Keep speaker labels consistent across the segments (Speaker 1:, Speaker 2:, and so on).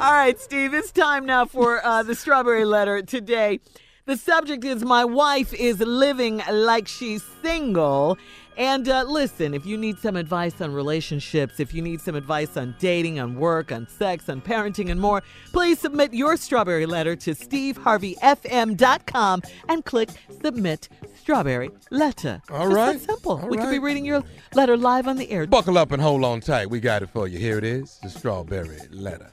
Speaker 1: All right, Steve, it's time now for uh, the strawberry letter today. The subject is My wife is living like she's single. And uh, listen, if you need some advice on relationships, if you need some advice on dating, on work, on sex, on parenting, and more, please submit your strawberry letter to steveharveyfm.com and click Submit Strawberry Letter.
Speaker 2: All
Speaker 1: Just
Speaker 2: right.
Speaker 1: that simple.
Speaker 2: All
Speaker 1: we could be reading your letter live on the air.
Speaker 2: Buckle up and hold on tight. We got it for you. Here it is the strawberry letter.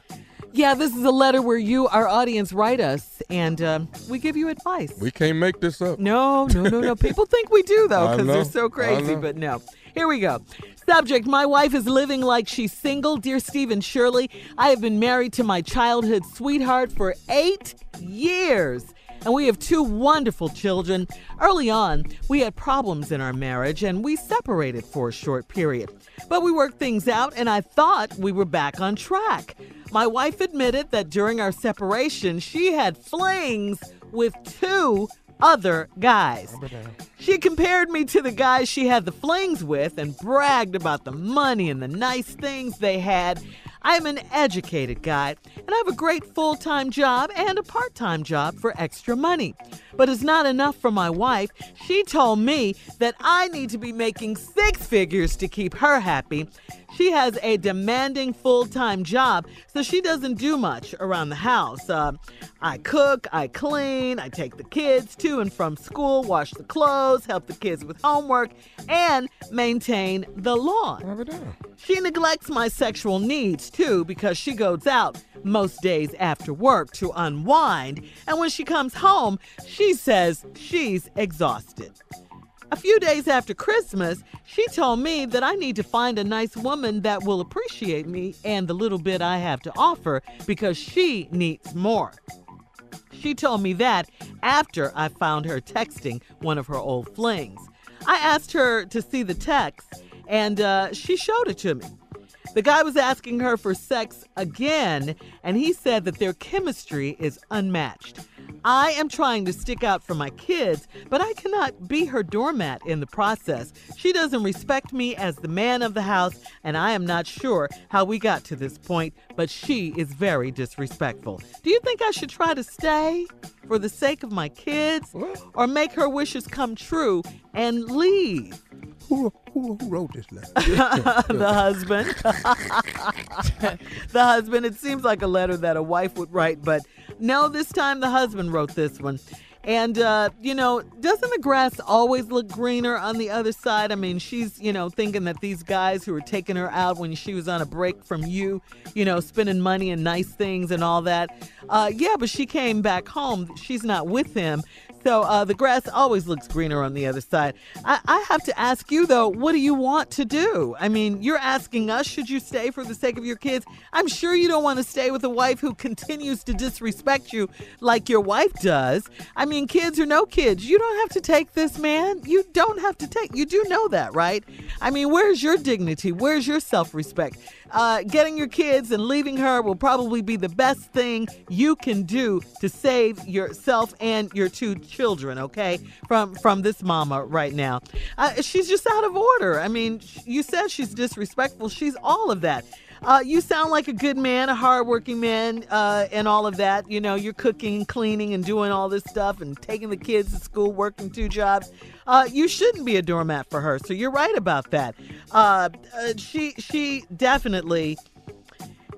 Speaker 1: Yeah, this is a letter where you, our audience, write us and um, we give you advice.
Speaker 2: We can't make this up.
Speaker 1: No, no, no, no. People think we do though because they're so crazy, but no. Here we go. Subject My wife is living like she's single. Dear Stephen Shirley, I have been married to my childhood sweetheart for eight years. And we have two wonderful children. Early on, we had problems in our marriage and we separated for a short period. But we worked things out and I thought we were back on track. My wife admitted that during our separation, she had flings with two other guys. She compared me to the guys she had the flings with and bragged about the money and the nice things they had. I'm an educated guy and I have a great full time job and a part time job for extra money. But it's not enough for my wife. She told me that I need to be making six figures to keep her happy. She has a demanding full time job, so she doesn't do much around the house. Uh, I cook, I clean, I take the kids to and from school, wash the clothes, help the kids with homework, and maintain the lawn. She neglects my sexual needs too because she goes out most days after work to unwind, and when she comes home, she says she's exhausted. A few days after Christmas, she told me that I need to find a nice woman that will appreciate me and the little bit I have to offer because she needs more. She told me that after I found her texting one of her old flings. I asked her to see the text, and uh, she showed it to me. The guy was asking her for sex again, and he said that their chemistry is unmatched. I am trying to stick out for my kids, but I cannot be her doormat in the process. She doesn't respect me as the man of the house, and I am not sure how we got to this point, but she is very disrespectful. Do you think I should try to stay for the sake of my kids or make her wishes come true and leave?
Speaker 3: Who, who, who wrote this letter?
Speaker 1: the husband. the husband. It seems like a letter that a wife would write, but no, this time the husband wrote this one. And, uh, you know, doesn't the grass always look greener on the other side? I mean, she's, you know, thinking that these guys who were taking her out when she was on a break from you, you know, spending money and nice things and all that. Uh, yeah, but she came back home. She's not with him. So uh, the grass always looks greener on the other side. I, I have to ask you, though, what do you want to do? I mean, you're asking us, should you stay for the sake of your kids? I'm sure you don't want to stay with a wife who continues to disrespect you like your wife does. I mean, kids or no kids, you don't have to take this, man. You don't have to take. You do know that, right? I mean, where's your dignity? Where's your self respect? Uh, getting your kids and leaving her will probably be the best thing you can do to save yourself and your two children. Okay, from from this mama right now, uh, she's just out of order. I mean, you said she's disrespectful. She's all of that. Uh, you sound like a good man, a hardworking man, uh, and all of that. You know, you're cooking, cleaning, and doing all this stuff, and taking the kids to school, working two jobs. Uh, you shouldn't be a doormat for her. So you're right about that. Uh, uh, she she definitely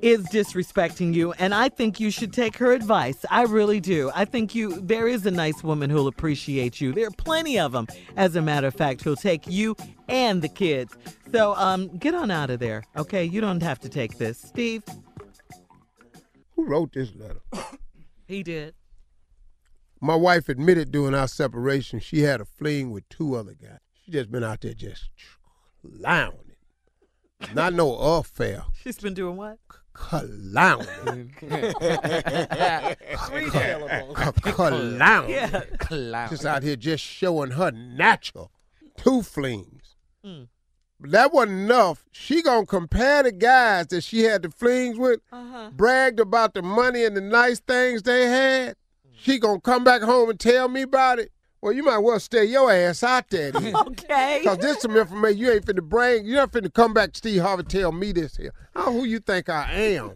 Speaker 1: is disrespecting you and I think you should take her advice. I really do. I think you there is a nice woman who'll appreciate you. There are plenty of them as a matter of fact who'll take you and the kids. So um get on out of there. Okay? You don't have to take this. Steve,
Speaker 3: Who wrote this letter?
Speaker 1: he did.
Speaker 3: My wife admitted during our separation she had a fling with two other guys. She just been out there just clowning. Not no affair.
Speaker 1: She's been doing what?
Speaker 3: Clowning.
Speaker 1: Three syllables.
Speaker 3: Clowning.
Speaker 1: Yeah.
Speaker 3: Just out here just showing her natural two flings.
Speaker 1: Mm.
Speaker 3: But that wasn't enough. She gonna compare the guys that she had the flings with,
Speaker 1: Uh-huh.
Speaker 3: bragged about the money and the nice things they had. She gonna come back home and tell me about it. Well, you might well stay your ass out there. then.
Speaker 1: Okay.
Speaker 3: Cause this some information you ain't finna bring. You're not finna come back, Steve Harvey, tell me this here. Oh, who you think I am?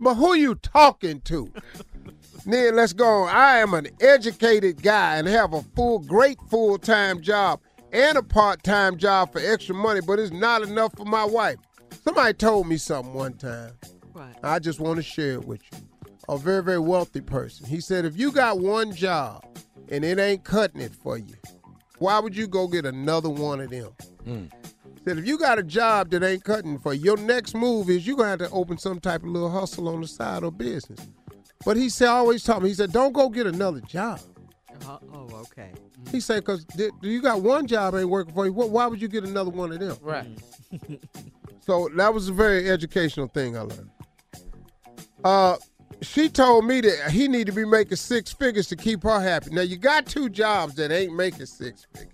Speaker 3: But who you talking to? Then let's go on. I am an educated guy and have a full, great full time job and a part time job for extra money, but it's not enough for my wife. Somebody told me something one time.
Speaker 1: Right.
Speaker 3: I just want to share it with you. A very, very wealthy person. He said, if you got one job and it ain't cutting it for you, why would you go get another one of them? Said, if you got a job that ain't cutting for you, your next move is you're going to have to open some type of little hustle on the side or business. But he said, always taught me, he said, don't go get another job.
Speaker 1: Uh, oh, okay.
Speaker 3: He said, because you got one job ain't working for you, wh- why would you get another one of them?
Speaker 2: Right.
Speaker 3: So that was a very educational thing I learned. Uh, she told me that he need to be making six figures to keep her happy. Now you got two jobs that ain't making six figures,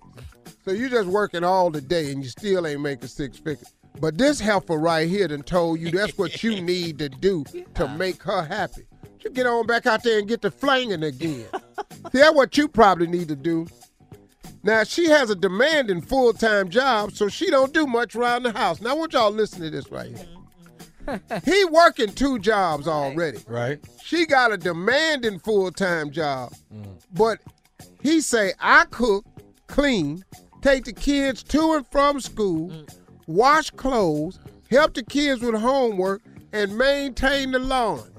Speaker 3: so you just working all the day and you still ain't making six figures. But this heifer right here done told you that's what you need to do to make her happy. You get on back out there and get the flanging again. See, that's what you probably need to do. Now she has a demanding full-time job, so she don't do much around the house. Now I want y'all to listen to this right here. he working two jobs already.
Speaker 2: Right.
Speaker 3: She got a demanding full-time job, mm. but he say I cook, clean, take the kids to and from school, mm. wash clothes, help the kids with homework, and maintain the lawn.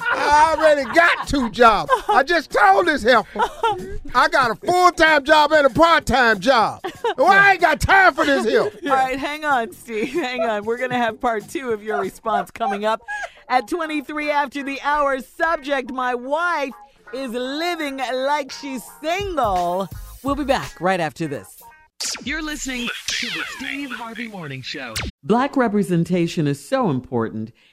Speaker 3: I already got two jobs. I just told this heifer. I got a full-time job and a part-time job. Well, I ain't got time for this here.
Speaker 1: All right, hang on, Steve. Hang on. We're going to have part two of your response coming up at 23 after the hour. Subject My wife is living like she's single. We'll be back right after this.
Speaker 4: You're listening to the Steve Harvey Morning Show.
Speaker 1: Black representation is so important.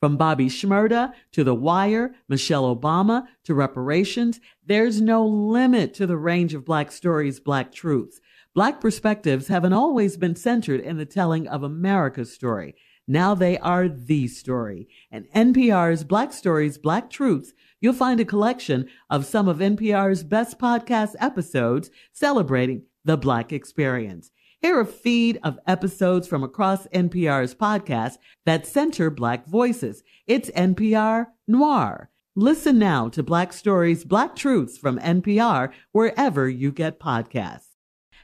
Speaker 1: From Bobby Shmurda to The Wire, Michelle Obama to reparations, there's no limit to the range of Black stories, Black truths. Black perspectives haven't always been centered in the telling of America's story. Now they are the story. And NPR's Black Stories, Black Truths, you'll find a collection of some of NPR's best podcast episodes celebrating the Black experience. Hear a feed of episodes from across NPR's podcasts that center Black voices. It's NPR Noir. Listen now to Black Stories, Black Truths from NPR wherever you get podcasts.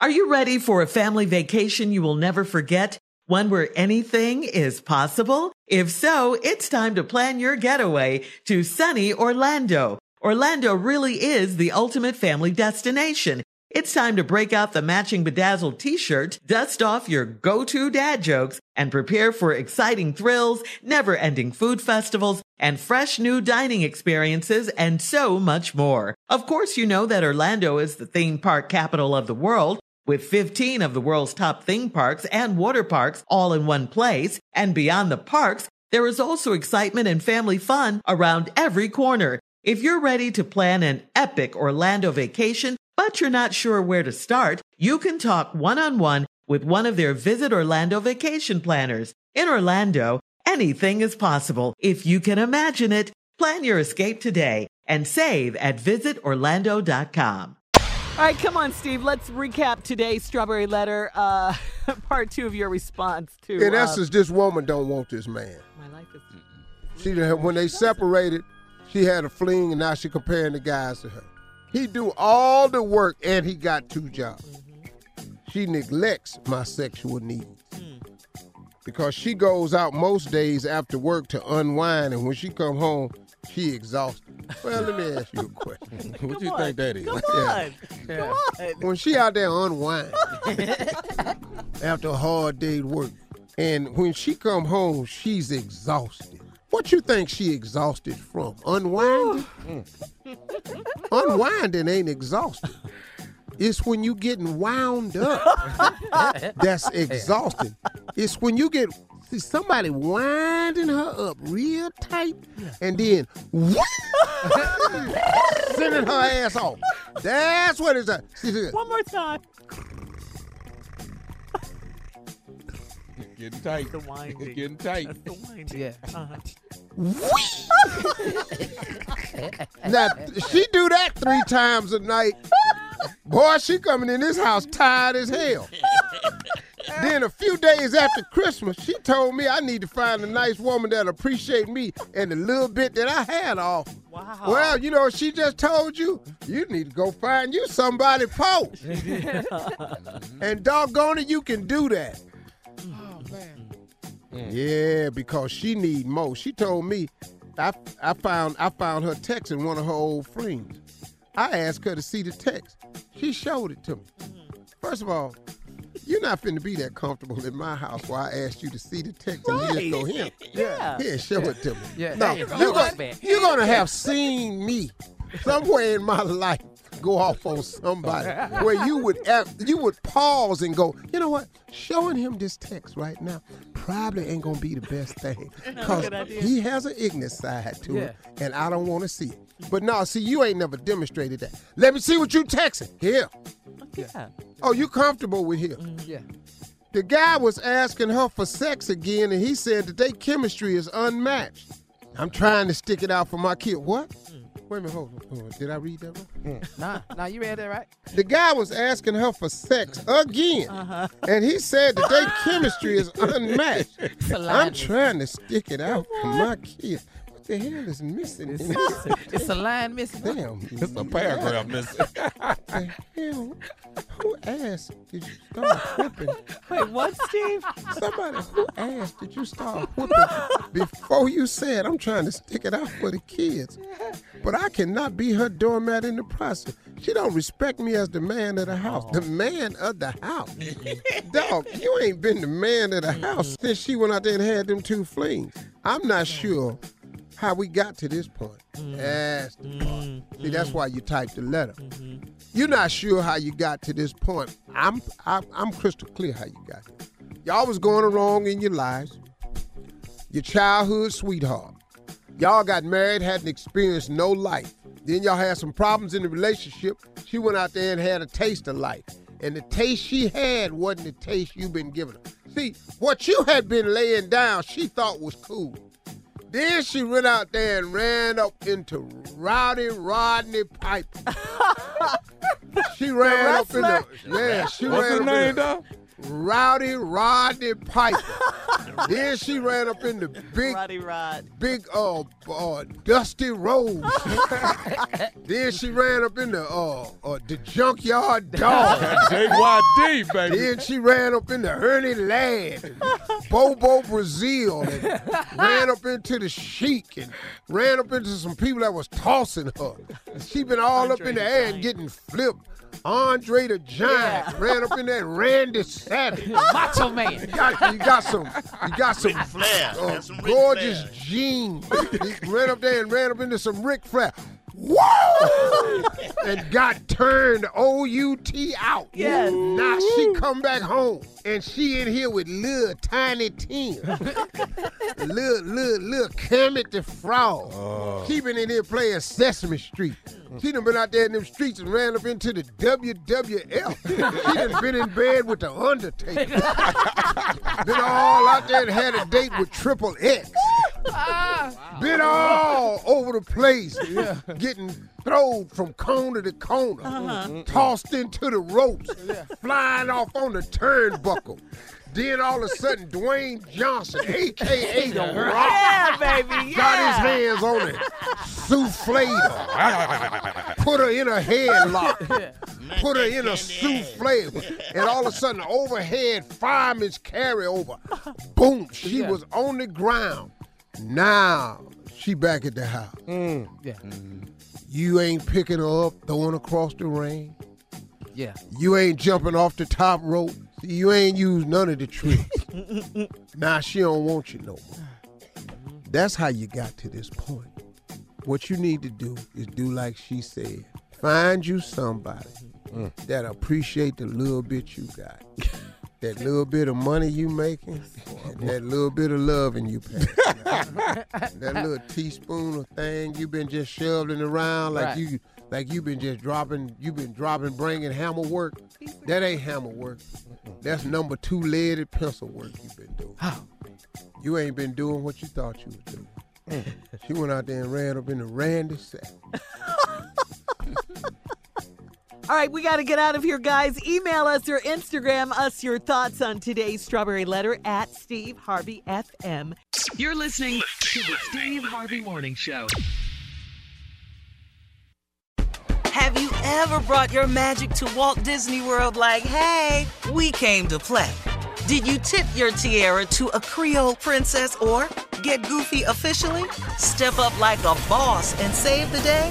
Speaker 1: Are you ready for a family vacation you will never forget? One where anything is possible? If so, it's time to plan your getaway to sunny Orlando. Orlando really is the ultimate family destination. It's time to break out the matching bedazzled t-shirt, dust off your go-to dad jokes, and prepare for exciting thrills, never-ending food festivals, and fresh new dining experiences, and so much more. Of course, you know that Orlando is the theme park capital of the world, with 15 of the world's top theme parks and water parks all in one place. And beyond the parks, there is also excitement and family fun around every corner. If you're ready to plan an epic Orlando vacation, but you're not sure where to start, you can talk one on one with one of their Visit Orlando vacation planners. In Orlando, anything is possible if you can imagine it. Plan your escape today and save at visitorlando.com. All right, come on, Steve. Let's recap today's strawberry letter. Uh, part two of your response to.
Speaker 3: In
Speaker 1: uh,
Speaker 3: essence, this woman don't want this man.
Speaker 1: my life is.
Speaker 3: She when they separated, she had a fling, and now she comparing the guys to her. He do all the work, and he got two jobs. She neglects my sexual needs because she goes out most days after work to unwind, and when she come home, she exhausted. Well, let me ask you a question.
Speaker 2: what do you think that is?
Speaker 1: Come
Speaker 3: Yeah.
Speaker 1: on. Come on.
Speaker 3: when she out there unwind after a hard day work, and when she come home, she's exhausted. What you think she exhausted from? Unwinding? Mm. Unwinding ain't exhausted. It's when you getting wound up. That's exhausting. It's when you get see somebody winding her up real tight and then sending her ass off. That's what it's at. See, see,
Speaker 1: One more time.
Speaker 2: Getting tight.
Speaker 1: The winding.
Speaker 2: Getting tight.
Speaker 1: That's the winding.
Speaker 5: Yeah.
Speaker 1: Uh-huh.
Speaker 3: Now she do that three times a night. Boy, she coming in this house tired as hell. then a few days after Christmas, she told me I need to find a nice woman that appreciate me and the little bit that I had off.
Speaker 1: Wow.
Speaker 3: Well, you know, she just told you, you need to go find you somebody post. and doggone it, you can do that. Oh, yeah, because she need more. She told me, I, I found I found her text in one of her old friends. I asked her to see the text. She showed it to me. Mm-hmm. First of all, you're not finna be that comfortable in my house where I asked you to see the text and you just go here.
Speaker 1: Yeah.
Speaker 3: Here, show it to me.
Speaker 5: Yeah,
Speaker 3: no,
Speaker 5: there you go.
Speaker 3: you're, gonna, you're gonna have seen me somewhere in my life go off on somebody where you would you would pause and go, you know what? Showing him this text right now probably ain't gonna be the best thing because he has an ignorant side to it, and I don't want to see it. But no, see, you ain't never demonstrated that. Let me see what you texting. Here.
Speaker 1: Yeah.
Speaker 3: Oh, you comfortable with here?
Speaker 5: Yeah.
Speaker 3: The guy was asking her for sex again, and he said that their chemistry is unmatched. I'm trying to stick it out for my kid. What? Wait a minute, hold on. hold on. Did I read that wrong? Mm.
Speaker 5: Nah, nah, you read that right?
Speaker 3: The guy was asking her for sex again, uh-huh. and he said that their chemistry is unmatched. I'm trying to stick it out for my kid. What the hell is missing? in this?
Speaker 5: It's a line missing.
Speaker 3: Damn.
Speaker 2: It's a paragraph missing.
Speaker 3: the hell? Who asked did you start whipping?
Speaker 1: Wait, what, Steve?
Speaker 3: Somebody who asked did you start whipping before you said I'm trying to stick it out for the kids. But I cannot be her doormat in the process. She don't respect me as the man of the house. The man of the house. Dog, you ain't been the man of the house since she went out there and had them two flings. I'm not sure how we got to this point. Mm. That's the part. Mm, See, that's mm. why you typed the letter. Mm-hmm. You're not sure how you got to this point. I'm I'm, I'm crystal clear how you got here. Y'all was going wrong in your lives. Your childhood sweetheart. Y'all got married, hadn't experienced no life. Then y'all had some problems in the relationship. She went out there and had a taste of life. And the taste she had wasn't the taste you've been giving her. See, what you had been laying down, she thought was cool. Then she went out there and ran up into Rowdy Rodney Piper. she ran up in the yeah. She
Speaker 2: What's
Speaker 3: ran
Speaker 2: his
Speaker 3: up
Speaker 2: name,
Speaker 3: in the,
Speaker 2: dog?
Speaker 3: Rowdy Rodney Piper. then she ran up in the big
Speaker 1: Roddy Rod.
Speaker 3: big uh, uh dusty road. then she ran up in the uh, uh the junkyard dog.
Speaker 2: JYD, baby.
Speaker 3: then she ran up in the Ernie Ladd, Bobo Brazil, and ran up into the Sheik, and ran up into some people that was tossing her. She been all up in the air and getting flipped. Andre the Giant ran up in there, and Randy Savage.
Speaker 5: Macho man.
Speaker 3: You got, you got some, you got some,
Speaker 6: Flair.
Speaker 3: uh,
Speaker 6: some
Speaker 3: gorgeous
Speaker 6: Flair.
Speaker 3: jeans. he ran up there and ran up into some Ric Flair. Whoa! and got turned O-U-T out.
Speaker 1: Yes.
Speaker 3: Now she come back home and she in here with little tiny Tim. little, little, little Kermit the Frog. Oh. She been in here playing Sesame Street. She done been out there in them streets and ran up into the WWF. she done been in bed with the Undertaker. been all out there and had a date with Triple X. Been all over the place, getting thrown from corner to corner, uh-huh. mm-hmm. tossed into the ropes, flying off on the turnbuckle. Then all of a sudden, Dwayne Johnson, aka The Rock,
Speaker 1: Yeah, baby. Yeah.
Speaker 3: got his hands on it, souffled her, put her in a headlock, put her in a souffle, and all of a sudden, overhead fireman's carryover. Boom, she
Speaker 5: Yeah.
Speaker 3: was on the ground. Now she back at the house.
Speaker 5: Mm, yeah. Mm-hmm.
Speaker 3: You ain't picking her up, throwing across the ring.
Speaker 5: Yeah.
Speaker 3: You ain't jumping off the top rope. You ain't used none of the tricks. now she don't want you no more. That's how you got to this point. What you need to do is do like she said. Find you somebody mm. that appreciate the little bit you got. That little bit of money you making, that little bit of loving you pay. that little teaspoon of thing you've been just shoveling around like
Speaker 5: Right.
Speaker 3: you like you been just dropping you've been dropping bringing hammer work. That ain't hammer work. That's number two leaded pencil work you've been doing. You ain't been doing what you thought you would do. She went out there and ran up in the Randy sack.
Speaker 1: All right, we got to get out of here, guys. Email us or Instagram us your thoughts on today's Strawberry Letter at Steve Harvey FM.
Speaker 6: You're listening to the Steve Harvey Morning Show.
Speaker 4: Have you ever brought your magic to Walt Disney World like, hey, we came to play? Did you tip your tiara to a Creole princess or get goofy officially? Step up like a boss and save the day?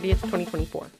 Speaker 7: 30th, 2024.